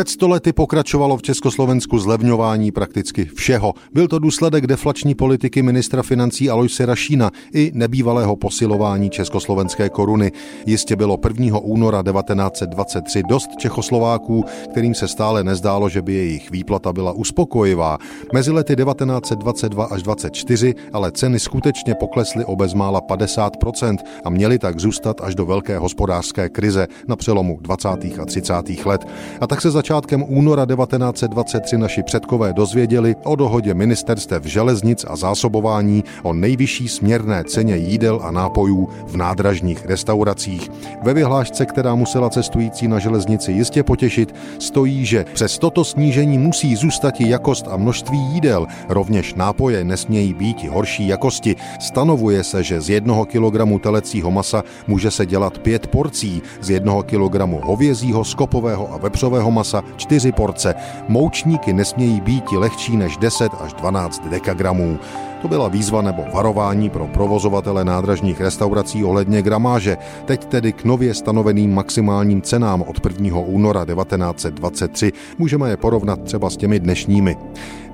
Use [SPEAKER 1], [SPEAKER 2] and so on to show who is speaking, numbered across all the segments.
[SPEAKER 1] Před stolety pokračovalo v Československu zlevňování prakticky všeho. Byl to důsledek deflační politiky ministra financí Aloise Rašína i nebývalého posilování československé koruny. Jistě bylo 1. února 1923 dost Čechoslováků, kterým se stále nezdálo, že by jejich výplata byla uspokojivá. Mezi lety 1922 až 24 ale ceny skutečně poklesly o bezmála 50% a měly tak zůstat až do velké hospodářské krize na přelomu 20. a 30. let. A tak se začátkem února 1923 naši předkové dozvěděli o dohodě ministerstev železnic a zásobování o nejvyšší směrné ceně jídel a nápojů v nádražních restauracích. Ve vyhlášce, která musela cestující na železnici jistě potěšit, stojí, že přes toto snížení musí zůstat i jakost a množství jídel, rovněž nápoje nesmějí být horší jakosti. Stanovuje se, že z jednoho kilogramu telecího masa může se dělat pět porcí, z jednoho kilogramu hovězího, skopového a vepřového masa masa 4 porce. Moučníky nesmějí být lehčí než 10 až 12 dekagramů. To byla výzva nebo varování pro provozovatele nádražních restaurací ohledně gramáže, teď tedy k nově stanoveným maximálním cenám od 1. února 1923. Můžeme je porovnat třeba s těmi dnešními.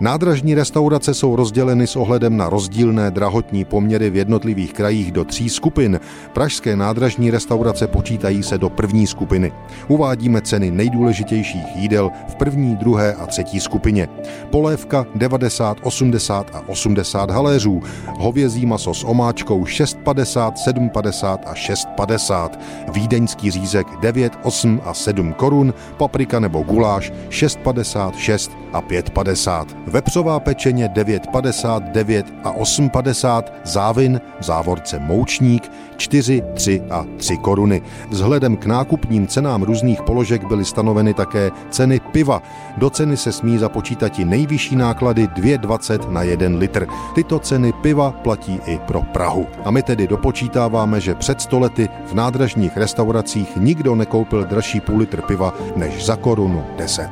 [SPEAKER 1] Nádražní restaurace jsou rozděleny s ohledem na rozdílné drahotní poměry v jednotlivých krajích do tří skupin. Pražské nádražní restaurace počítají se do první skupiny. Uvádíme ceny nejdůležitějších jídel v první, druhé a třetí skupině. Polévka 90, 80 a 80 haléřů, hovězí maso s omáčkou 6,50, 7,50 a 6,50, vídeňský řízek 9, 8 a 7 korun, paprika nebo guláš 6,50, 6 a 5,50. Vepřová pečeně 9,50, 9 a 8,50, závin v závorce moučník 4, 3 a 3 koruny. Vzhledem k nákupním cenám různých položek byly stanoveny také ceny piva. Do ceny se smí započítat i nejvyšší náklady 2,20 na 1 litr. Tyto ceny piva platí i pro Prahu. A my tedy dopočítáváme, že před stolety v nádražních restauracích nikdo nekoupil dražší půl litr piva než za korunu 10.